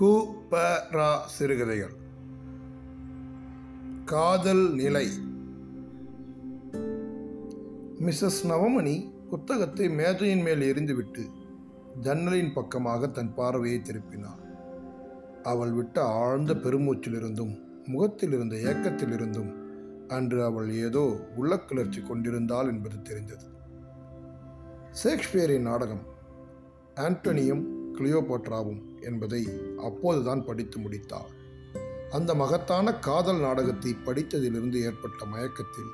கு ப ரா சிறுகதைகள் காதல் நிலை. மிஸ்ஸஸ் நவமணி புத்தகத்தை மேஜையின் மேல் எரிந்துவிட்டு ஜன்னலின் பக்கமாக தன் பார்வையை திருப்பினாள். அவள் விட்ட ஆழ்ந்த பெருமூச்சிலிருந்தும் முகத்தில் இருந்த ஏக்கத்திலிருந்தும் அன்று அவள் ஏதோ உள்ளக்கிளர்ச்சி கொண்டிருந்தாள் என்பது தெரிந்தது. ஷேக்ஸ்பியரின் நாடகம் ஆண்டனியும் கிளியோபாட்ராவும் என்பதை அப்போதுதான் படித்து முடித்தாள். அந்த மகத்தான காதல் நாடகத்தை படித்ததிலிருந்து ஏற்பட்ட மயக்கத்தில்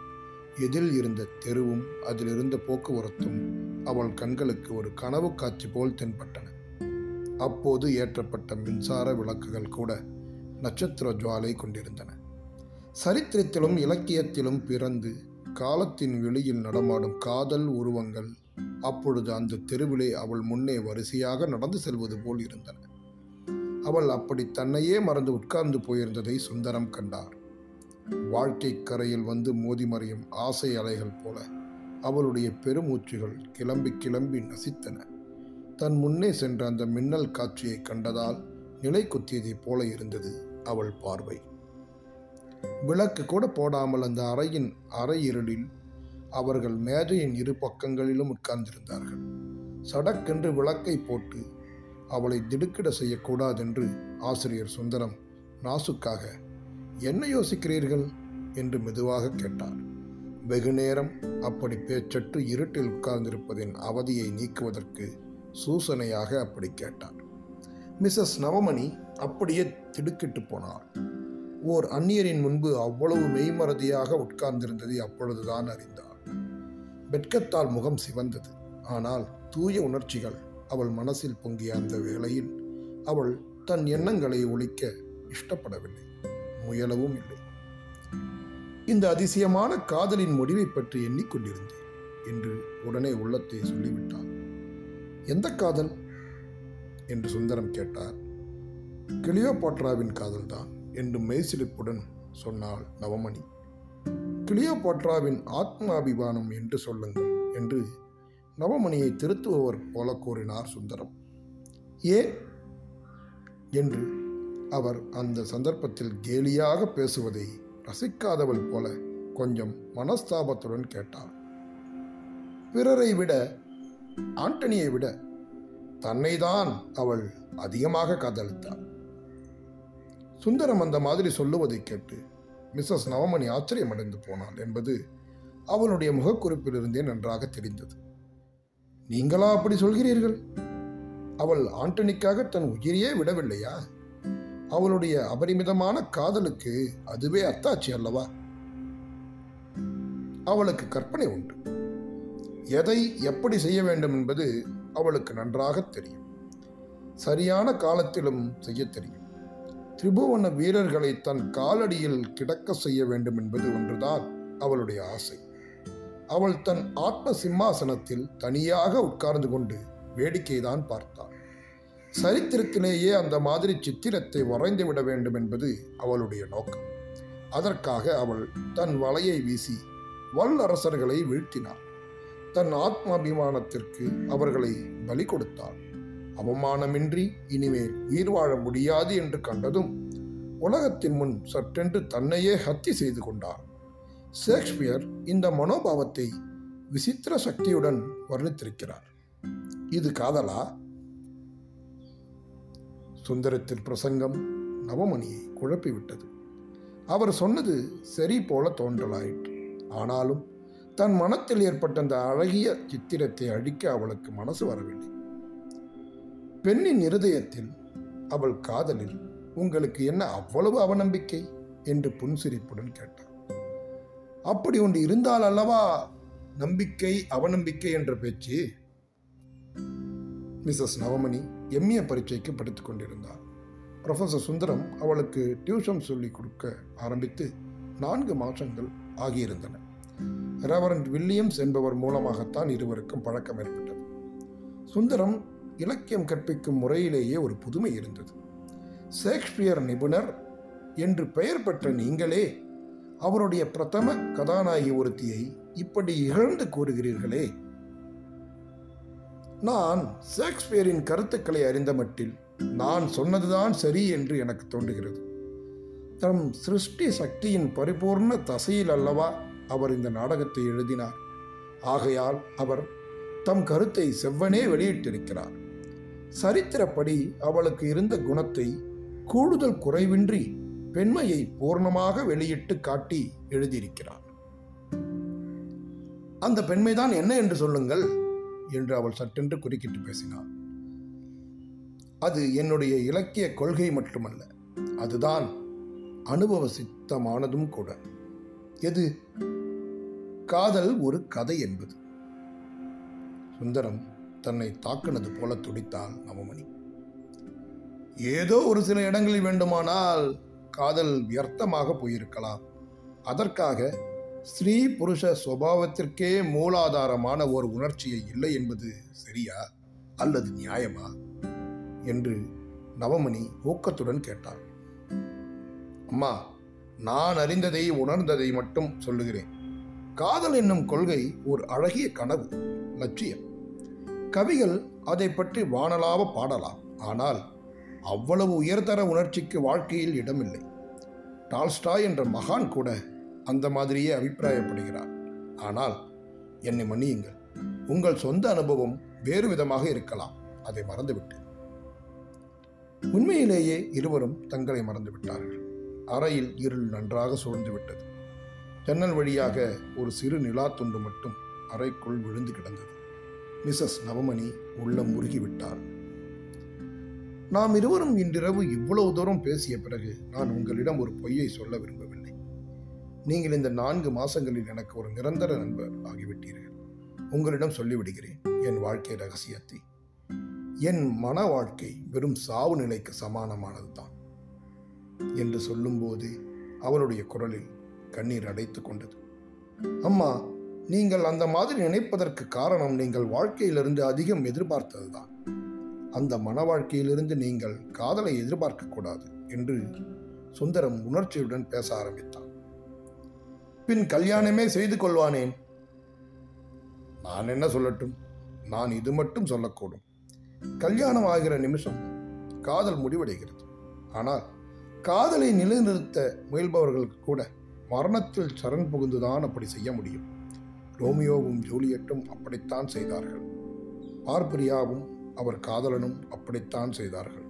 எதில் இருந்த தெருவும் அதிலிருந்த போக்குவரத்தும் அவள் கண்களுக்கு ஒரு கனவு காட்சி போல் தென்பட்டன. அப்போது ஏற்றப்பட்ட மின்சார விளக்குகள் கூட நட்சத்திர ஜுவாலை கொண்டிருந்தன. சரித்திரத்திலும் இலக்கியத்திலும் பிறந்து காலத்தின் வெளியில் நடமாடும் காதல் உருவங்கள் அப்பொழுது அந்த தெருவிலே அவள் முன்னே வரிசையாக நடந்து செல்வது போல் இருந்தன. அவள் அப்படி தன்னையே மறந்து உட்கார்ந்து போயிருந்ததை சுந்தரம் கண்டார். வாழ்க்கை கரையில் வந்து மோதி மறையும் ஆசை அலைகள் போல அவளுடைய பெருமூச்சுகள் கிளம்பி கிளம்பி நசித்தன. தன் முன்னே சென்ற அந்த மின்னல் காட்சியை கண்டதால் நிலை குத்தியதைப் போல இருந்தது அவள் பார்வை. விளக்கு கூட போடாமல் அந்த அறையின் அறையிருளில் அவர்கள் மேஜையின் இரு பக்கங்களிலும் உட்கார்ந்திருந்தார்கள். சடக்கென்று விளக்கை போட்டு அவளை திடுக்கிட செய்யக்கூடாதென்று ஆசிரியர் சுந்தரம் நாசுக்காக என்ன யோசிக்கிறீர்கள்? என்று மெதுவாக கேட்டார். வெகு நேரம் அப்படி பேச்சற்று இருட்டில் உட்கார்ந்திருப்பதின் அவதியை நீக்குவதற்கு சூசனையாக அப்படி கேட்டார். மிஸ்ஸஸ் நவமணி அப்படியே திடுக்கிட்டு போனார் ஓர் அந்நியரின் முன்பு அவ்வளவு மெய்மறதியாக உட்கார்ந்திருந்ததை அப்பொழுதுதான் அறிந்தார் வெட்கத்தால் முகம் சிவந்தது. ஆனால் தூய உணர்ச்சிகள் அவள் மனசில் பொங்கிய அந்த வேளையில் அவள் தன் எண்ணங்களை ஒழிக்க இஷ்டப்படவில்லை. முயலவும் இல்லை. இந்த அதிசயமான காதலின் முடிவை பற்றி எண்ணிக்கொண்டிருந்தேன் என்று உடனே உள்ளத்தை சொல்லிவிட்டாள். எந்த காதல்? என்று சுந்தரம் கேட்டார். கிளியோபாட்ராவின் காதல்தான் என்று மெய்சிலிப்புடன் சொன்னாள் நவமணி. கிளியோபாட்ராவின் ஆத்மாபிமானம் என்று சொல்லுங்கள் என்று நவமணியை திருத்துபவர் போல கூறினார் சுந்தரம். ஏன் என்று அவர் அந்த சந்தர்ப்பத்தில் கேலியாக பேசுவதை ரசிக்காதவள் போல கொஞ்சம் மனஸ்தாபத்துடன் கேட்டார். பிறரை விட ஆண்டனியை விட தன்னைதான் அவள் அதிகமாக காதலித்தாள். சுந்தரம் அந்த மாதிரி சொல்லுவதை கேட்டு மிஸ்ஸஸ் நவமணி ஆச்சரியமடைந்து போனாள் என்பது அவளுடைய முகக்குறிப்பிலிருந்தே நன்றாக தெரிந்தது. நீங்களா அப்படி சொல்கிறீர்கள்? அவள் ஆண்டனிக்காக தன் உயிரையே விடவில்லையா? அவளுடைய அபரிமிதமான காதலுக்கு அதுவே அத்தாட்சி அல்லவா? அவளுக்கு கற்பனை உண்டு. எதை எப்படி செய்ய வேண்டும் என்பது அவளுக்கு நன்றாக தெரியும். சரியான காலத்திலும் செய்ய தெரியும். திரிபுவன வீரர்களை தன் காலடியில் கிடக்க செய்ய வேண்டும் என்பது ஒன்றுதான் அவளுடைய ஆசை. அவள் தன் ஆத்ம சிம்மாசனத்தில் தனியாக உட்கார்ந்து கொண்டு வேடிக்கைதான் பார்த்தாள். சரித்திரத்திலேயே அந்த மாதிரி சித்திரத்தை வரைந்து விட வேண்டும் என்பது அவளுடைய நோக்கம். அதற்காக அவள் தன் வலையை வீசி வல்லரசர்களை வீழ்த்தினாள். தன் ஆத்மாபிமானத்திற்கு அவர்களை பலி கொடுத்தாள். அவமானமின்றி இனிமேல் உயிர் வாழ முடியாது என்று கண்டதும் உலகத்தின் முன் சற்றென்று தன்னையே ஹத்தி செய்து கொண்டார். ஷேக்ஸ்பியர் இந்த மனோபாவத்தை விசித்திர சக்தியுடன் வர்ணித்திருக்கிறார். இது காதலா? சுந்தரத்தின் பிரசங்கம் நவமணியை குழப்பிவிட்டது. அவர் சொன்னது சரி போல தோன்றலாயிற்று. ஆனாலும் தன் மனத்தில் ஏற்பட்ட அந்த அழகிய சித்திரத்தை அழிக்க அவளுக்கு மனசு வரவில்லை. பெண்ணின் இருதயத்தில் அவள் காதலில் உங்களுக்கு என்ன அவ்வளவு அவநம்பிக்கை? என்று புன்சிரிப்புடன் கேட்டார் அப்படி ஒன்று இருந்தால் அல்லவா நம்பிக்கை அவநம்பிக்கை என்ற பேச்சு? மிஸ்ஸஸ் நவமணி எம்ஏ பரீட்சைக்கு படித்துக் கொண்டிருந்தார். ப்ரொஃபசர் சுந்தரம் அவளுக்கு டியூஷன் சொல்லிக் கொடுக்க ஆரம்பித்து நான்கு மாதங்கள் ஆகியிருந்தன. ரெவரண்ட் வில்லியம்ஸ் என்பவர் மூலமாகத்தான் இருவருக்கும் பழக்கம் ஏற்பட்டது. சுந்தரம் இலக்கியம் கற்பிக்கும் முறையிலேயே ஒரு புதுமை இருந்தது. ஷேக்ஸ்பியர் நிபுணர் என்று பெயர் பெற்ற நீங்களே அவருடைய பிரதம கதாநாயகி ஒருத்தியை இப்படி இகழ்ந்து கூறுகிறீர்களே. நான் ஷேக்ஸ்பியரின் கருத்துக்களை அறிந்த மட்டில் நான் சொன்னதுதான் சரி என்று எனக்கு தோன்றுகிறது. தம் சிருஷ்டி சக்தியின் பரிபூர்ண தசையில் அல்லவா அவர் இந்த நாடகத்தை எழுதினார். ஆகையால் அவர் தம் கருத்தை செவ்வனே வெளியிட்டிருக்கிறார். சரித்திரப்படி அவளுக்கு இருந்த குணத்தை கூடுதல் குறைவின்றி பெண்மையை பூர்ணமாக வெளியிட்டு காட்டி எழுதியிருக்கிறார். அந்த பெண்மைதான் என்ன என்று சொல்லுங்கள் என்று அவள் சட்டென்று குறுக்கிட்டு பேசினாள். அது என்னுடைய இலக்கிய கொள்கை மட்டுமல்ல அதுதான் அனுபவ சித்தமானதும் கூட. எது? காதல் ஒரு கதை என்பது. சுந்தரம் தன்னை தாக்குனது போல துடித்தாள் நவமணி ஏதோ ஒரு சில இடங்களில் வேண்டுமானால் காதல் வியர்த்தமாக போயிருக்கலாம். அதற்காக ஸ்ரீ புருஷ சுபாவத்திற்கே மூலாதாரமான ஒரு உணர்ச்சியை இல்லை என்பது சரியா அல்லது நியாயமா? என்று நவமணி ஊக்கத்துடன் கேட்டாள். அம்மா நான் அறிந்ததை உணர்ந்ததை மட்டும் சொல்லுகிறேன். காதல் என்னும் கொள்கை ஒரு அழகிய கனவு லட்சியம். கவிகள் அதை பற்றி வானலாவ பாடலாம். ஆனால் அவ்வளவு உயர்தர உணர்ச்சிக்கு வாழ்க்கையில் இடமில்லை. டால்ஸ்டாய் என்ற மகான் கூட அந்த மாதிரியே அபிப்பிராயப்படுகிறார். ஆனால் என்னை மன்னியுங்கள் உங்கள் சொந்த அனுபவம் வேறு விதமாக இருக்கலாம். அதை மறந்துவிட்டேன். உண்மையிலேயே இருவரும் தங்களை மறந்துவிட்டார்கள். அறையில் இருள் நன்றாக சூழ்ந்து விட்டது ஜன்னல் வழியாக ஒரு சிறு நிலா துண்டு மட்டும் அறைக்குள் விழுந்து கிடந்தது. மிஸ்ஸஸ் நவமணி உள்ளம் முருகிவிட்டார். நாம் இருவரும் இன்றிரவு இவ்வளவு தூரம் பேசிய பிறகு நான் உங்களிடம் ஒரு பொய்யை சொல்ல விரும்பவில்லை. நீங்கள் இந்த நான்கு மாசங்களில் எனக்கு ஒரு நிரந்தர நண்பர் ஆகிவிட்டீர்கள். உங்களிடம் சொல்லிவிடுகிறேன் என் வாழ்க்கை ரகசியத்தை. என் மன வாழ்க்கை வெறும் சாவு நிலைக்கு சமானமானதுதான் என்று சொல்லும்போது அவளுடைய குரலில் கண்ணீர் அடைத்து கொண்டது. அம்மா நீங்கள் அந்த மாதிரி நினைப்பதற்கு காரணம் நீங்கள் வாழ்க்கையிலிருந்து அதிகம் எதிர்பார்த்ததுதான். அந்த மன வாழ்க்கையிலிருந்து நீங்கள் காதலை எதிர்பார்க்கக்கூடாது என்று சுந்தரம் உணர்ச்சியுடன் பேச ஆரம்பித்தான். பின் கல்யாணமே செய்து கொள்வானேன். நான் என்ன சொல்லட்டும்? நான் இது மட்டும் சொல்லக்கூடும். கல்யாணம் ஆகிற நிமிஷம் காதல் முடிவடைகிறது. ஆனால் காதலை நிலைநிறுத்த முயல்பவர்களுக்கு கூட மரணத்தில் சரண் புகுந்துதான் அப்படி செய்ய முடியும். ரோமியோவும் ஜூலியட்டும் அப்படித்தான் செய்தார்கள். பார்பிரியாவும் அவர் காதலனும் அப்படித்தான் செய்தார்கள்.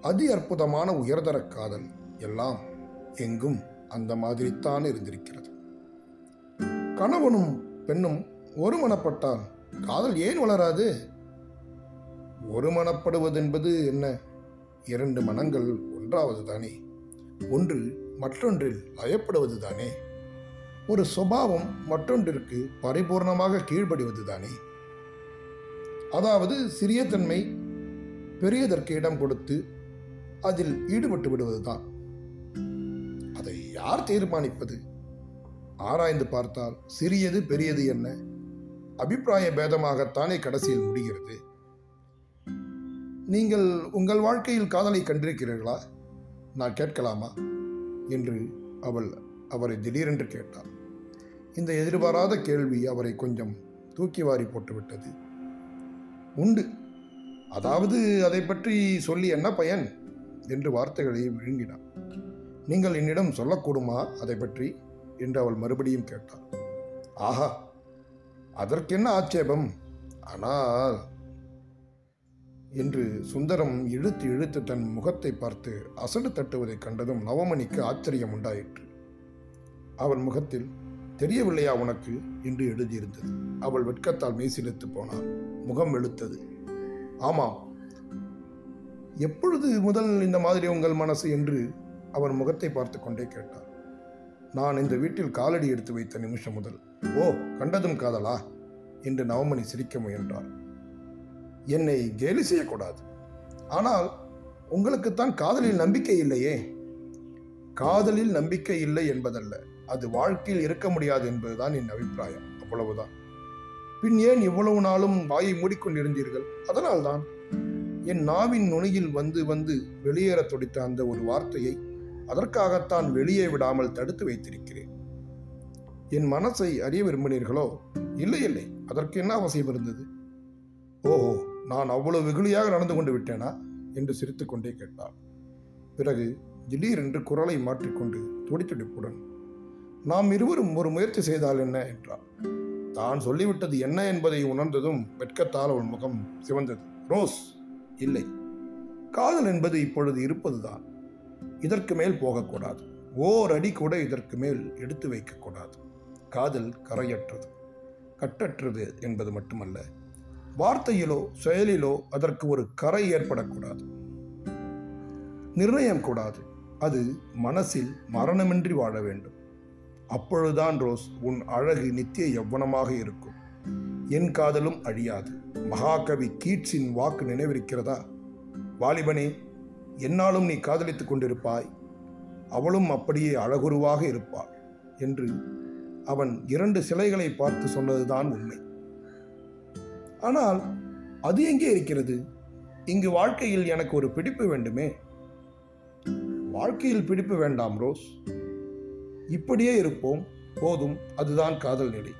அதி அற்புதமான உயர்தர காதல் எல்லாம் எங்கும் அந்த மாதிரித்தான் இருந்திருக்கிறது. கணவனும் பெண்ணும் ஒருமனப்பட்டால் காதல் ஏன் வளராது? ஒருமனப்படுவது என்பது என்ன? இரண்டு மனங்கள் ஒன்றாவது தானே ஒன்று மற்றொன்றில் லயப்படுவது தானே ஒரு சுபாவம் மற்றொன்றிற்கு பரிபூர்ணமாக கீழ்ப்படிவது தானே அதாவது சிறிய தன்மை பெரியதற்கு இடம் கொடுத்து அதில் ஈடுபட்டு விடுவதுதான். அதை யார் தீர்மானிப்பது? ஆராய்ந்து பார்த்தால் சிறியது பெரியது என்ன? அபிப்பிராய பேதமாகத்தானே கடைசியில் முடிகிறது. நீங்கள் உங்கள் வாழ்க்கையில் காதலை கண்டிருக்கிறீர்களா? நான் கேட்கலாமா? என்று அவள் அவரை திடீரென்று கேட்டாள். இந்த எதிர்பாராத கேள்வி அவரை கொஞ்சம் தூக்கி வாரி போட்டுவிட்டது. உண்டு. அதாவது அதை பற்றி சொல்லி என்ன பயன்? என்று வார்த்தைகளை விழுங்கினார் நீங்கள் என்னிடம் சொல்லக்கூடுமா அதை பற்றி? என்று அவள் மறுபடியும் கேட்டாள். ஆஹா அதற்கென்ன ஆட்சேபம்? ஆனால் என்று சுந்தரம் இழுத்து இழுத்து தன் முகத்தை பார்த்து அசடு தட்டுவதைக் கண்டதும் நவமணிக்கு ஆச்சரியம் உண்டாயிற்று அவள் முகத்தில் தெரியவில்லையா உனக்கு? என்று எழுதியிருந்தது. அவள் வெட்கத்தால் மெய்சிலித்து போனாள். முகம் வெளுத்தது. ஆமாம். எப்பொழுது முதல் இந்த மாதிரி உங்கள் மனசு? என்று அவர் முகத்தை பார்த்து கொண்டே கேட்டார் நான் இந்த வீட்டில் காலடி எடுத்து வைத்த நிமிஷம் முதல். ஓ கண்டதும் காதலா? என்று நவமணி சிரிக்க முயன்றார் என்னை கேலி செய்யக்கூடாது. ஆனால் உங்களுக்குத்தான் காதலில் நம்பிக்கை இல்லையே. காதலில் நம்பிக்கை இல்லை என்பதல்ல. அது வாழ்க்கையில் இருக்க முடியாது என்பதுதான் என் அபிப்பிராயம். அவ்வளவுதான். பின் ஏன் இவ்வளவு நாளும் வாயை மூடிக்கொண்டிருந்தீர்கள்? அதனால்தான் என் நாவின் நுனியில் வந்து வந்து வெளியேற துடித்த அந்த ஒரு வார்த்தையை அதற்காகத்தான் வெளியே விடாமல் தடுத்து வைத்திருக்கிறேன். என் மனசை அறிய விரும்பினீர்களோ? இல்லை இல்லை. அதற்கு என்ன அவசியம் இருந்தது? ஓஹோ நான் அவ்வளவு வெகுளியாக நடந்து கொண்டு விட்டேனா? என்று சிரித்துக்கொண்டே கேட்டாள். பிறகு திடீரென்று குரலை மாற்றிக்கொண்டு துடித்துடிப்புடன் நாம் இருவரும் ஒரு முயற்சி செய்தால் என்ன என்றார். தான் சொல்லிவிட்டது என்ன என்பதை உணர்ந்ததும் வெட்கத்தால் அவள் முகம் சிவந்தது. ரோஸ் இல்லை. காதல் என்பது இப்பொழுது இருப்பதுதான். இதற்கு மேல் போகக்கூடாது. ஓர் அடி கூட இதற்கு மேல் எடுத்து வைக்கக்கூடாது. காதல் கரையற்றது. கட்டற்றது என்பது மட்டுமல்ல. வார்த்தையிலோ செயலிலோ அதற்கு ஒரு கரை ஏற்படக்கூடாது. நிர்ணயம் கூடாது. அது மனசில் மரணமின்றி வாழ வேண்டும். அப்பொழுதுதான் ரோஸ் உன் அழகு நித்திய யவ்வனமாக இருக்கும். என் காதலும் அழியாது. மகாகவி கீட்ஸின் வாக்கு நினைவிருக்கிறதா? வாலிபனே என்னாலும் நீ காதலித்துக் கொண்டிருப்பாய். அவளும் அப்படியே அழகுருவாக இருப்பாள் என்று அவன் இரண்டு சிலைகளை பார்த்து சொன்னதுதான் உண்மை. ஆனால் அது எங்கே இருக்கிறது? இங்கு வாழ்க்கையில் எனக்கு ஒரு பிடிப்பு வேண்டுமே. வாழ்க்கையில் பிடிப்பு வேண்டாம் ரோஸ். இப்படியே இருப்போம். போதும் அதுதான் காதல் நிலை.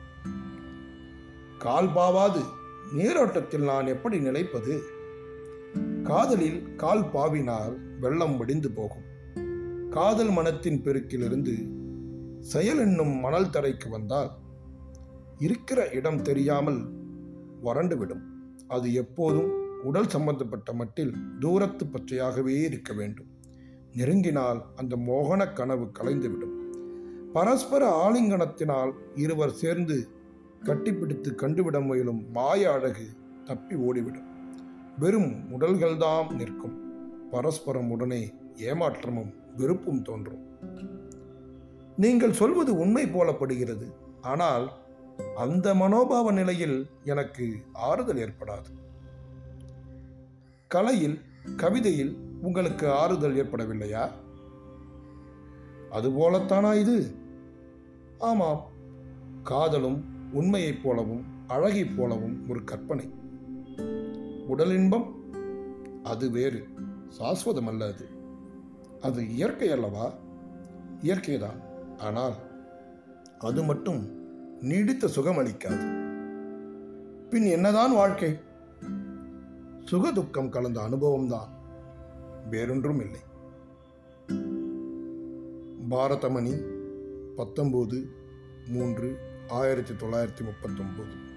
கால் பாவாது நீரோட்டத்தில் நான் எப்படி நிலைப்பது? காதலில் கால் பாவினால் வெள்ளம் வடிந்து போகும். காதல் மனத்தின் பெருக்கிலிருந்து செயல் என்னும் மணல் தரைக்கு வந்தால் இருக்கிற இடம் தெரியாமல் வறண்டுவிடும் அது எப்போதும் உடல் சம்பந்தப்பட்ட மட்டில் தூரத்து பச்சையாகவே இருக்க வேண்டும். நெருங்கினால் அந்த மோகன கனவு கலைந்துவிடும் பரஸ்பர ஆலிங்கனத்தினால் இருவர் சேர்ந்து கட்டிப்பிடித்து கண்டுவிட முயலும் மாய அழகு தப்பி ஓடிவிடும். வெறும் உடல்கள்தாம் நிற்கும். பரஸ்பரம் உடனே ஏமாற்றமும் வெறுப்பும் தோன்றும். நீங்கள் சொல்வது உண்மை போலப்படுகிறது ஆனால் அந்த மனோபாவ நிலையில் எனக்கு ஆறுதல் ஏற்படாது. கலையில் கவிதையில் உங்களுக்கு ஆறுதல் ஏற்படவில்லையா? அதுபோலத்தானா இது? ஆமாம். காதலும் உண்மையைப் போலவும் அழகைப் போலவும் ஒரு கற்பனை. உடல் இன்பம் அது வேறு. சாஸ்வதம் அல்ல அது. அது இயற்கை அல்லவா? இயற்கைதான் ஆனால் அது மட்டும் நீடித்த சுகம் அளிக்காது. பின் என்னதான் வாழ்க்கை? சுக துக்கம் கலந்த அனுபவம்தான் வேறொன்றும் இல்லை. பாரதமணி பத்தொம்போது மூன்று ஆயிரத்தி தொள்ளாயிரத்தி முப்பத்தொம்போது.